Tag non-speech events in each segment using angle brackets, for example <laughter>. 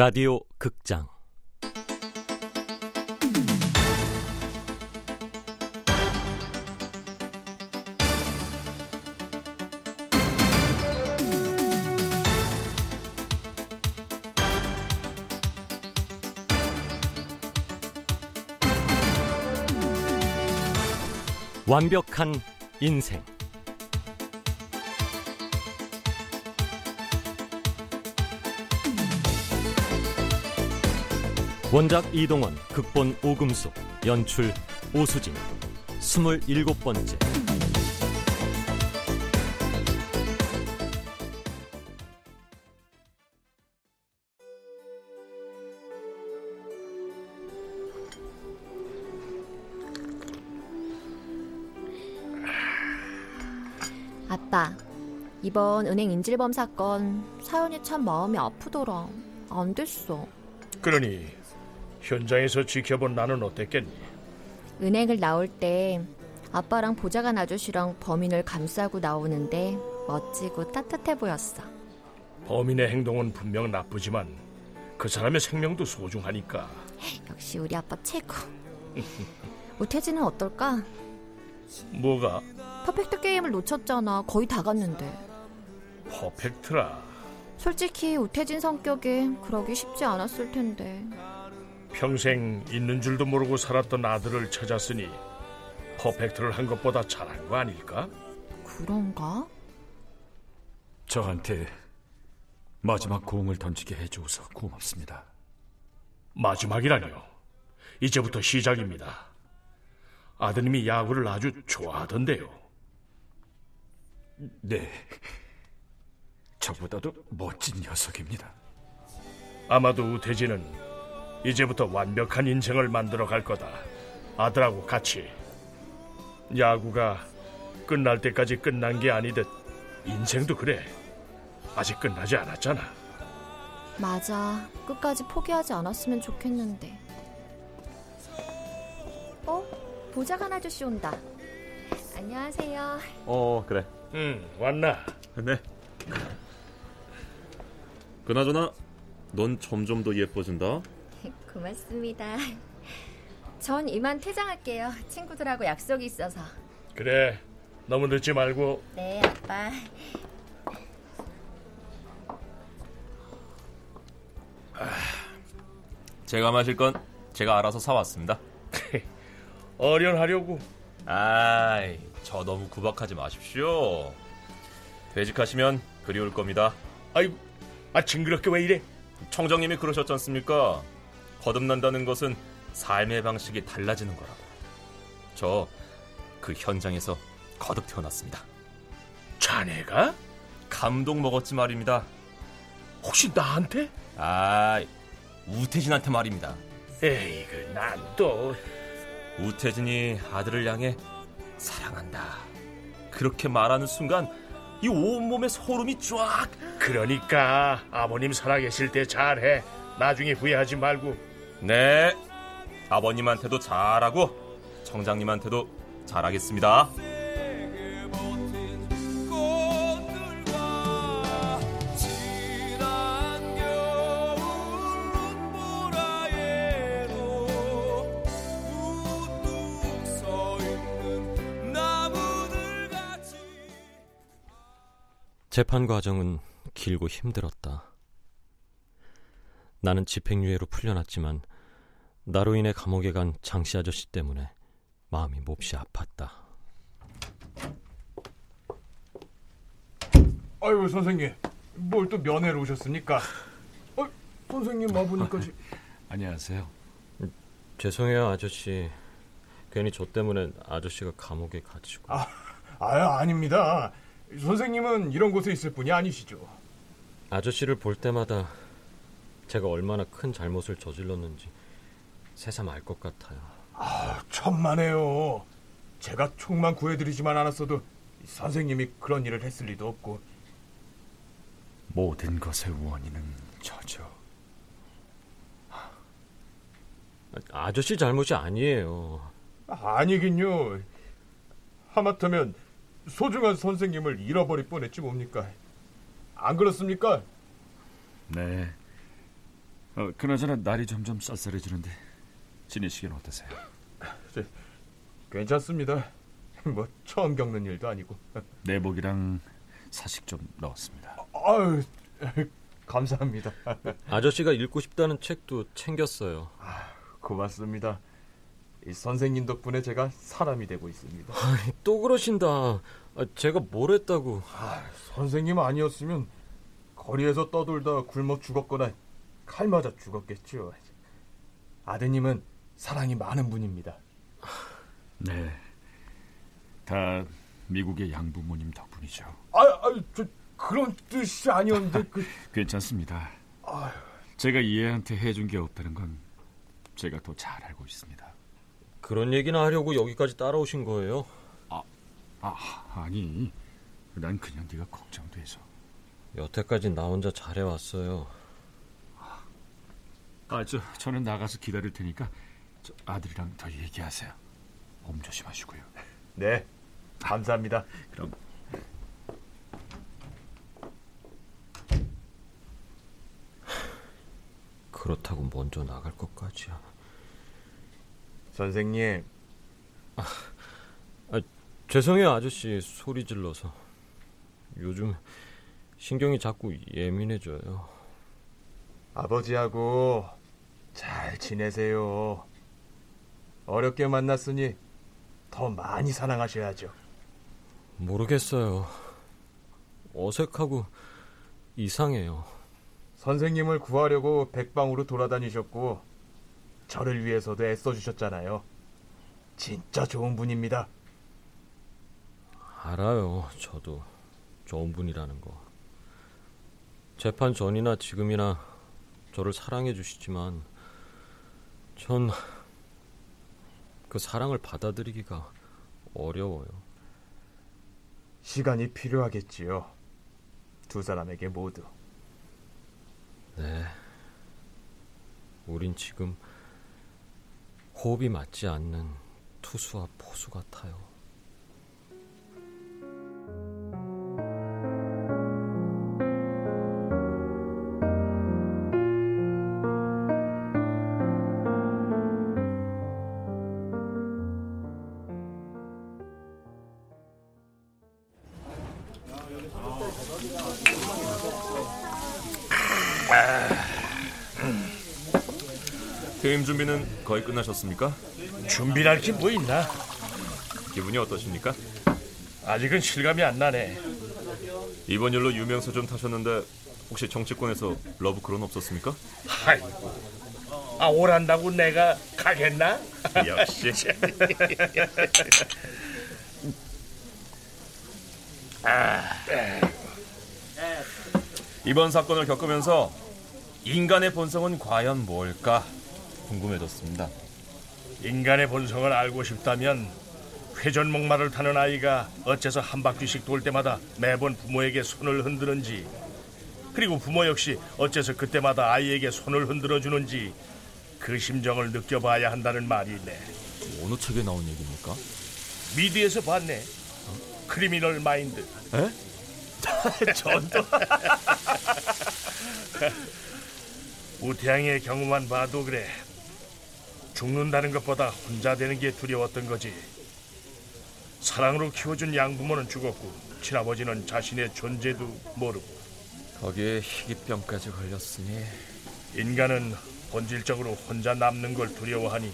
라디오 극장. 완벽한 인생 원작 이동원, 극본 오금숙, 연출 오수진, 스물일곱 번째. 아빠, 이번 은행 인질범 사건 사연이 참 마음이 아프더라. 안 됐어. 그러니 현장에서 지켜본 나는 어땠겠니? 은행을 나올 때 아빠랑 보좌관 아저씨랑 범인을 감싸고 나오는데 멋지고 따뜻해 보였어. 범인의 행동은 분명 나쁘지만 그 사람의 생명도 소중하니까. <laughs> 역시 우리 아빠 최고. <laughs> 우태진은 어떨까? 뭐가 퍼펙트 게임을 놓쳤잖아. 거의 다 갔는데. 퍼펙트라. 솔직히 우태진 성격에 그러기 쉽지 않았을 텐데. 평생 있는 줄도 모르고 살았던 아들을 찾았으니 퍼펙트를 한 것보다 잘한 거 아닐까? 그런가? 저한테 마지막 공을 던지게 해줘서 고맙습니다. 마지막이라뇨. 이제부터 시작입니다. 아드님이 야구를 아주 좋아하던데요. 네, 저보다도 멋진 녀석입니다. 아마도 우태진은 이제부터 완벽한 인생을 만들어 갈 거다. 아들하고 같이. 야구가 끝날 때까지 끝난 게 아니듯 인생도 그래. 아직 끝나지 않았잖아. 맞아. 끝까지 포기하지 않았으면 좋겠는데. 어? 보좌관 아저씨 온다. 안녕하세요. 어 그래 응, 왔나? 네 그나저나 넌 점점 더 예뻐진다 <laughs> 고맙습니다. 전 이만 퇴장할게요. 친구들하고 약속이 있어서. 그래. 너무 늦지 말고 네, 아빠. 제가 마실 건 제가 알아서 사왔습니다 <laughs> 어련하려고. 아이 저 너무 구박하지 마십시오 퇴직하시면 그리울 겁니다 아이, 아 징그럽게 왜 이래? 청장님이 그러셨지 않습니까 거듭난다는 것은 삶의 방식이 달라지는 거라고 저 그 현장에서 거듭 태어났습니다 자네가? 감동 먹었지 말입니다 혹시 나한테? 아 우태진한테 말입니다 에이그 난 또. 우태진이 아들을 향해 사랑한다. 그렇게 말하는 순간 이 온몸에 소름이 쫙. 그러니까 아버님 살아계실 때 잘해. 나중에 후회하지 말고. 네. 아버님한테도 잘하고 청장님한테도 잘하겠습니다. 재판 과정은 길고 힘들었다. 나는 집행유예로 풀려났지만 나로 인해 감옥에 간 장씨 아저씨 때문에 마음이 몹시 아팠다. 아이고 선생님 뭘 또 면회로 오셨습니까? 어, 선생님 와보니까 지- <laughs> 안녕하세요. 죄송해요 아저씨. 괜히 저 때문에 아저씨가 감옥에 갇히고. 아, 아 아닙니다. 선생님은 이런 곳에 있을 분이 아니시죠. 아저씨를 볼 때마다 제가 얼마나 큰 잘못을 저질렀는지 새삼 알 것 같아요. 아, 천만에요. 제가 총만 구해드리지만 않았어도 선생님이 그런 일을 했을 리도 없고 모든 것의 원인은 저죠. 아저씨 잘못이 아니에요. 아니긴요. 하마터면 소중한 선생님을 잃어버릴 뻔했지 뭡니까? 안 그렇습니까? 네. 어, 그나저나 날이 점점 쌀쌀해지는데 지내시기는 어떠세요? 괜찮습니다. <laughs> 뭐 처음 겪는 일도 아니고. <laughs> 내복이랑 사식 좀 넣었습니다. 아유, <laughs> 감사합니다. 아저씨가 읽고 싶다는 책도 챙겼어요. 고맙습니다. 이 선생님 덕분에 제가 사람이 되고 있습니다. 또 그러신다. 아, 제가 뭘 했다고. 선생님 아니었으면 거리에서 떠돌다 굶어 죽었거나 칼 맞아 죽었겠죠. 아드님은 사랑이 많은 분입니다. 네. 다 미국의 양부모님 덕분이죠. 아, 아, 저 그런 뜻이 아니었는데 그 <laughs> 괜찮습니다. 제가 이 애한테 해준 게 없다는 건 제가 더 잘 알고 있습니다. 그런 얘기나 하려고 여기까지 따라오신 거예요? 아, 아니. 난 그냥 네가 걱정돼서. 여태까지 나 혼자 잘해왔어요. 아, 저 저는 나가서 기다릴 테니까 저 아들이랑 더 얘기하세요. 몸 조심하시고요. 네, 감사합니다. <laughs> 그럼 그렇다고 먼저 나갈 것까지야. 선생님, 죄송해요 아저씨 소리 질러서. 요즘 신경이 자꾸 예민해져요. 아버지하고 잘 지내세요. 어렵게 만났으니 더 많이 사랑하셔야죠. 모르겠어요. 어색하고 이상해요. 선생님을 구하려고 백방으로 돌아다니셨고 저를 위해서도 애써주셨잖아요. 진짜 좋은 분입니다. 알아요. 저도 좋은 분이라는 거. 재판 전이나 지금이나 저를 사랑해 주시지만 전 그 사랑을 받아들이기가 어려워요. 시간이 필요하겠지요. 두 사람에게 모두. 네. 우린 지금 호흡이 맞지 않는 투수와 포수 같아요. 거의 끝나셨습니까? 준비할 게 뭐 있나? 기분이 어떠십니까? 아직은 실감이 안 나네. 이번 일로 유명세 좀 타셨는데 혹시 정치권에서 러브콜은 없었습니까? 아이고. 아 오란다고 내가 가겠나? 역시 <laughs> 이번 사건을 겪으면서 인간의 본성은 과연 뭘까 궁금해졌습니다. 인간의 본성을 알고 싶다면 회전 목마를 타는 아이가 어째서 한 바퀴씩 돌 때마다 매번 부모에게 손을 흔드는지 그리고 부모 역시 어째서 그때마다 아이에게 손을 흔들어 주는지 그 심정을 느껴봐야 한다는 말이 있네. 어느 책에 나온 얘기입니까? 미디에서 봤네. 크리미널 마인드. 전도 <laughs> <laughs> 우태양의 경우만 봐도 그래. 죽는다는 것보다 혼자 되는 게 두려웠던 거지. 사랑으로 키워준 양부모는 죽었고 친아버지는 자신의 존재도 모르고 거기에 희귀병까지 걸렸으니 인간은 본질적으로 혼자 남는 걸 두려워하니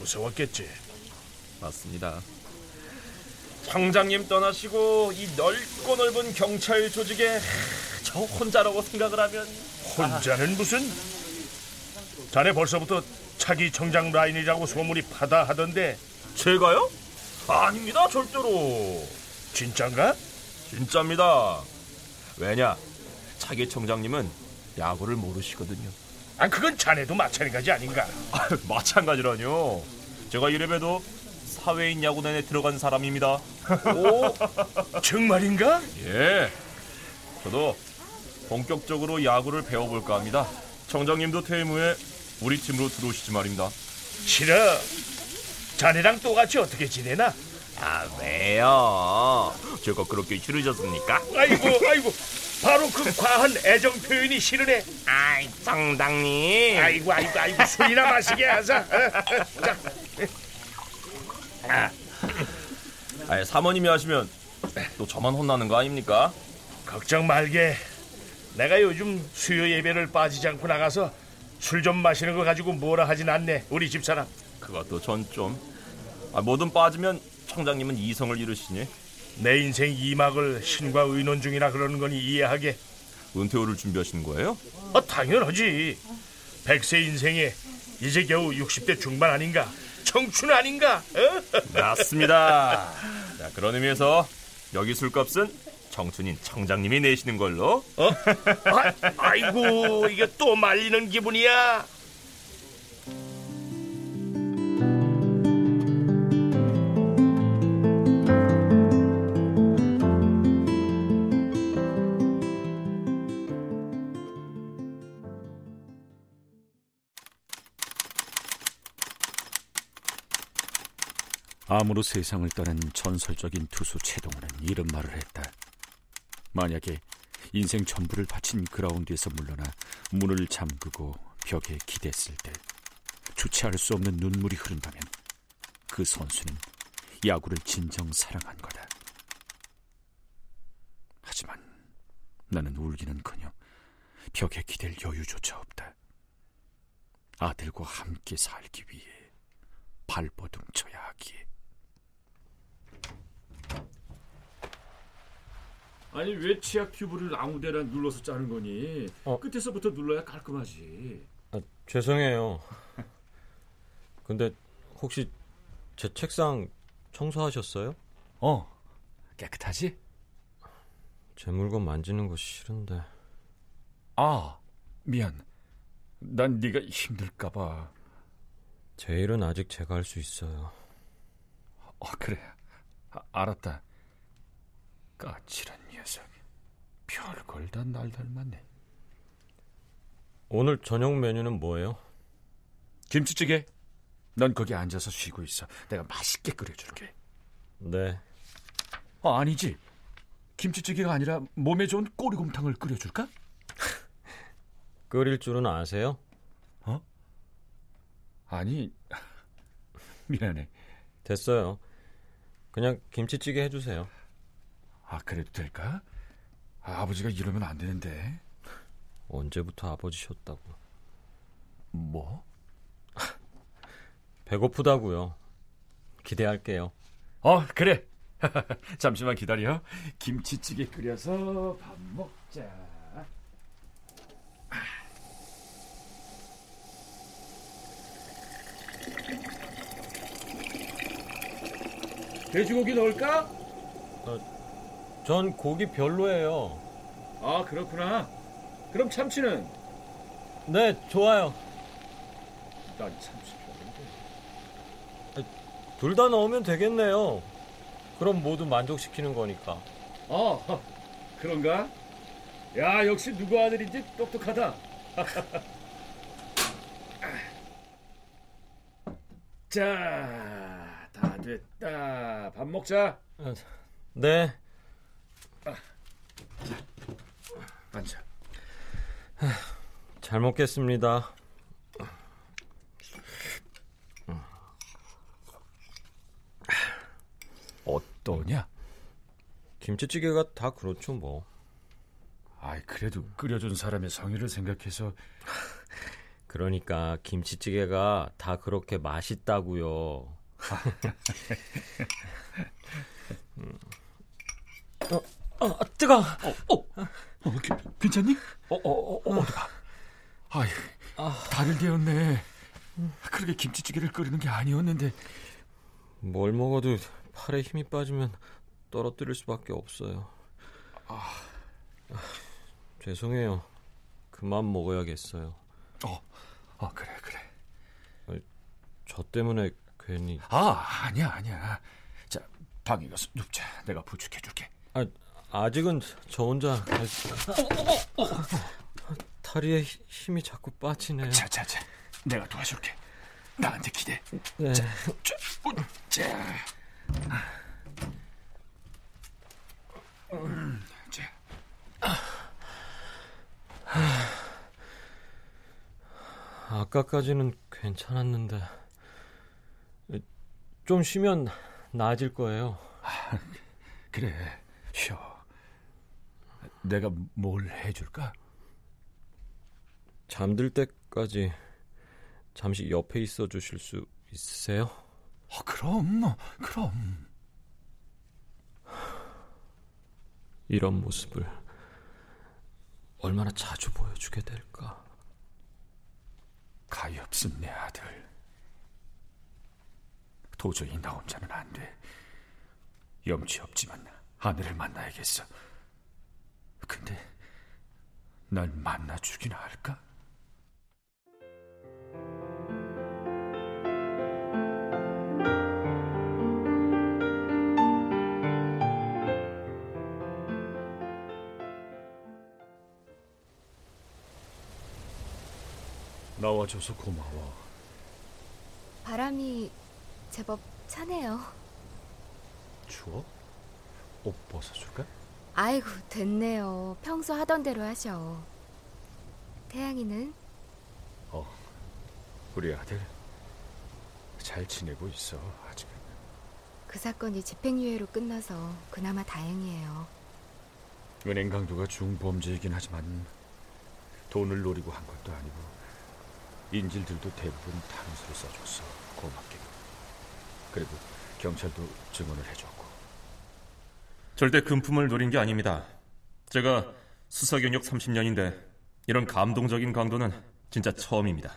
무서웠겠지. 맞습니다. 청장님 떠나시고 이 넓고 넓은 경찰 조직에 저 혼자라고 생각을 하면 혼자는 무슨? 자네 벌써부터 차기 청장 라인이라고 소문이 파다하던데 제가요? 아닙니다 절대로 진짠가? 진짜입니다. 왜냐 차기 청장님은 야구를 모르시거든요. 아 그건 자네도 마찬가지 아닌가? <laughs> 아, 마찬가지라뇨. 제가 이래봬도 사회인 야구단에 들어간 사람입니다. 오, 정말인가? 예. 저도 본격적으로 야구를 배워볼까 합니다. 청장님도 퇴임 후에 우리 팀으로 들어오시지 말입니다. 싫어. 자네랑 똑같이 어떻게 지내나? 아 왜요? 제가 그렇게 싫으셨습니까? 아이고 아이고 바로 그 과한 애정 표현이 싫으네. 아이 정당님. 아이고 아이고 아이고 술이나 마시게 하자. 자, 아이 사모님이 하시면 또 저만 혼나는 거 아닙니까? 걱정 말게. 내가 요즘 수요 예배를 빠지지 않고 나가서 술 좀 마시는 거 가지고 뭐라 하진 않네. 우리 집사람. 그것도 전 좀. 아, 뭐든 빠지면 청장님은 이성을 잃으시니 내 인생 이막을 신과 의논 중이라 그러는 거니 이해하게. 은퇴호를 준비하시는 거예요? 아 당연하지. 백세 인생에 이제 겨우 60대 중반 아닌가? 청춘 아닌가? 어? <laughs> 맞습니다. 자 그런 의미에서 여기 술값은 청춘인 청장님이 내시는 걸로. 어? 아, 아이고 이게 또 말리는 기분이야. 암으로 세상을 떠난 전설적인 투수 최동호는 이런 말을 했다. 만약에 인생 전부를 바친 그라운드에서 물러나 문을 잠그고 벽에 기댔을 때 주체할 수 없는 눈물이 흐른다면 그 선수는 야구를 진정 사랑한 거다. 하지만 나는 울기는커녕 벽에 기댈 여유조차 없다. 아들과 함께 살기 위해 발버둥 쳐야 하기에. 아니 왜 치약 큐브를 아무데나 눌러서 짜는 거니? 어. 끝에서부터 눌러야 깔끔하지. 아, 죄송해요. <laughs> 근데 혹시 제 책상 청소하셨어요? 어, 깨끗하지? 제 물건 만지는 거 싫은데. 아, 미안. 난 네가 힘들까 봐. 제 일은 아직 제가 할 수 있어요. 어, 그래. 아, 알았다. 까칠한. 별걸 다 날 닮았네. 오늘 저녁 메뉴는 뭐예요? 김치찌개. 넌 거기 앉아서 쉬고 있어. 내가 맛있게 끓여줄게. 네. 어, 아니지. 김치찌개가 아니라 몸에 좋은 꼬리곰탕을 끓여줄까? 끓일 줄은 아세요? 아니, 미안해. 됐어요. 그냥 김치찌개 해주세요. 아, 그래도 될까? 아, 아버지가 이러면 안 되는데. 언제부터 아버지셨다고. 뭐? <laughs> 배고프다고요. 기대할게요. 어, 그래. <laughs> 잠시만 기다려. 김치찌개 끓여서 밥 먹자. 돼지고기 넣을까? 전 고기 별로예요. 아 그렇구나. 그럼 참치는? 네, 좋아요. 난 참치 별로인데. 둘 다 넣으면 되겠네요. 그럼 모두 만족시키는 거니까. 아 그런가? 야 역시 누구 아들인지 똑똑하다. <laughs> 자, 다 됐다. 밥 먹자. 네, 앉아. 잘 먹겠습니다. 어떠냐? 김치찌개가 다 그렇죠, 뭐. 아이, 그래도 끓여준 사람의 성의를 생각해서 그러니까 김치찌개가 다 그렇게 맛있다고요. 음. <laughs> 어, 어, 뜨거. 어, 어, 기- 괜찮니? 어, 어, 어, 어 어디가? 아이, 다를 되었네. 그렇게 김치찌개를 끓이는 게 아니었는데. 뭘 먹어도 팔에 힘이 빠지면 떨어뜨릴 수밖에 없어요. 아, 죄송해요. 그만 먹어야겠어요. 어, 어, 그래, 그래. 저 때문에 괜히 아, 아니야, 아니야. 자, 방에 가서 눕자. 내가 부축해줄게. 아, 아직은 저 혼자 갈 수... 어, 어, 어, 다리에 힘이 자꾸 빠지네요. 자자자, 내가 도와줄게. 나한테 기대. 네. 자, 자, 어, 자. 자. 아까까지는 괜찮았는데 좀 쉬면 나아질 거예요. 그래. 내가 뭘 해줄까? 잠들 때까지 잠시 옆에 있어 주실 수 있으세요? 어, 그럼, 그럼. 이런 모습을 얼마나 자주 보여주게 될까? 가엾은 내 아들. 도저히 나 혼자는 안 돼. 염치 없지만 아내를 만나야겠어. 근데 날 만나주기나 할까? 나와줘서 고마워. 바람이 제법 차네요. 추워? 옷 벗어줄까? 아이고, 됐네요. 평소 하던 대로 하셔. 태양이는? 어, 우리 아들 잘 지내고 있어 아직은. 그 사건이 집행유예로 끝나서 그나마 다행이에요. 은행 강도가 중범죄이긴 하지만 돈을 노리고 한 것도 아니고 인질들도 대부분 탄수를 써줬어 고맙게도. 그리고 경찰도 증언을 해줬고. 절대 금품을 노린 게 아닙니다. 제가 수사 경력 30년인데 이런 감동적인 강도는 진짜 처음입니다.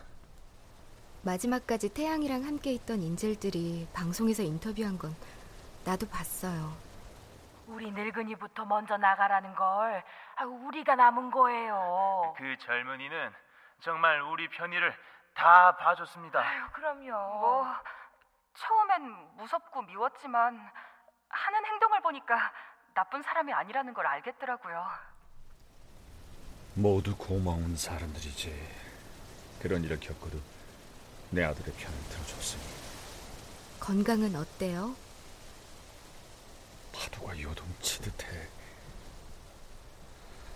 마지막까지 태양이랑 함께 있던 인질들이 방송에서 인터뷰한 건 나도 봤어요. 우리 늙은이부터 먼저 나가라는 걸 아, 우리가 남은 거예요. 그 젊은이는 정말 우리 편의를 다 봐줬습니다. 아유, 그럼요. 뭐 처음엔 무섭고 미웠지만 하는 행동을 보니까 나쁜 사람이 아니라는 걸 알겠더라고요. 모두 고마운 사람들이지. 그런 일을 겪어도 내 아들의 편을 들어줬으니. 건강은 어때요? 파도가 요동치듯 해.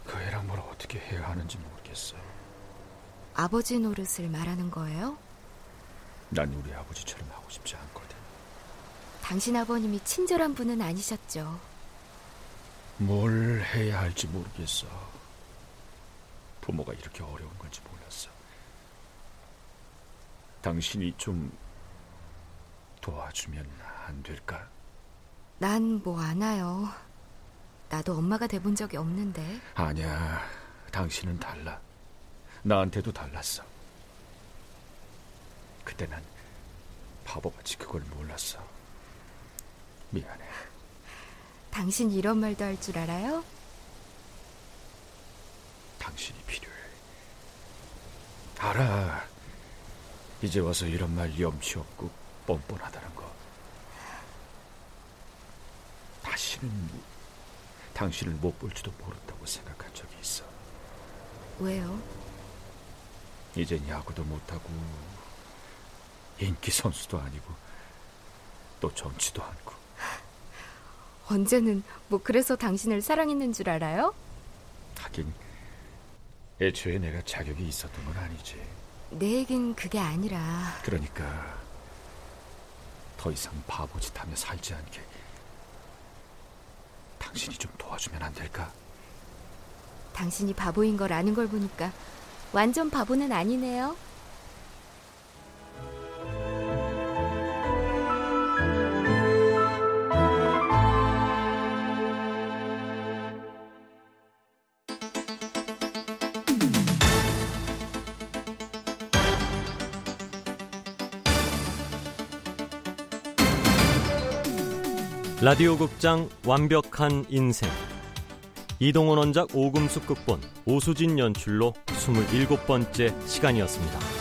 그 애랑 뭘 어떻게 해야 하는지 모르겠어. 아버지 노릇을 말하는 거예요? 난 우리 아버지처럼 하고 싶지 않거든. 당신 아버님이 친절한 분은 아니셨죠. 뭘 해야 할지 모르겠어. 부모가 이렇게 어려운 건지 몰랐어. 당신이 좀 도와주면 안 될까? 난 뭐 안아요. 나도 엄마가 돼본 적이 없는데. 아니야. 당신은 달라. 나한테도 달랐어. 그때 난 바보같이 그걸 몰랐어. 미안해. 당신 이런 말도 할 줄 알아요? 당신이 필요해. 알아. 이제 와서 이런 말 염치 없고 뻔뻔하다는 거. 다시는 당신을 못 볼지도 모른다고 생각한 적이 있어. 왜요? 이젠 야구도 못하고 인기 선수도 아니고 또 정치도 않고 언제는 뭐 그래서 당신을 사랑했는 줄 알아요? 하긴 애초에 내가 자격이 있었던 건 아니지. 내 얘긴 그게 아니라 그러니까 더 이상 바보짓 하며 살지 않게 당신이 좀 도와주면 안 될까? 당신이 바보인 걸 아는 걸 보니까 완전 바보는 아니네요. 라디오 극장 완벽한 인생 이동원 원작 오금숙 극본 오수진 연출로 27번째 시간이었습니다.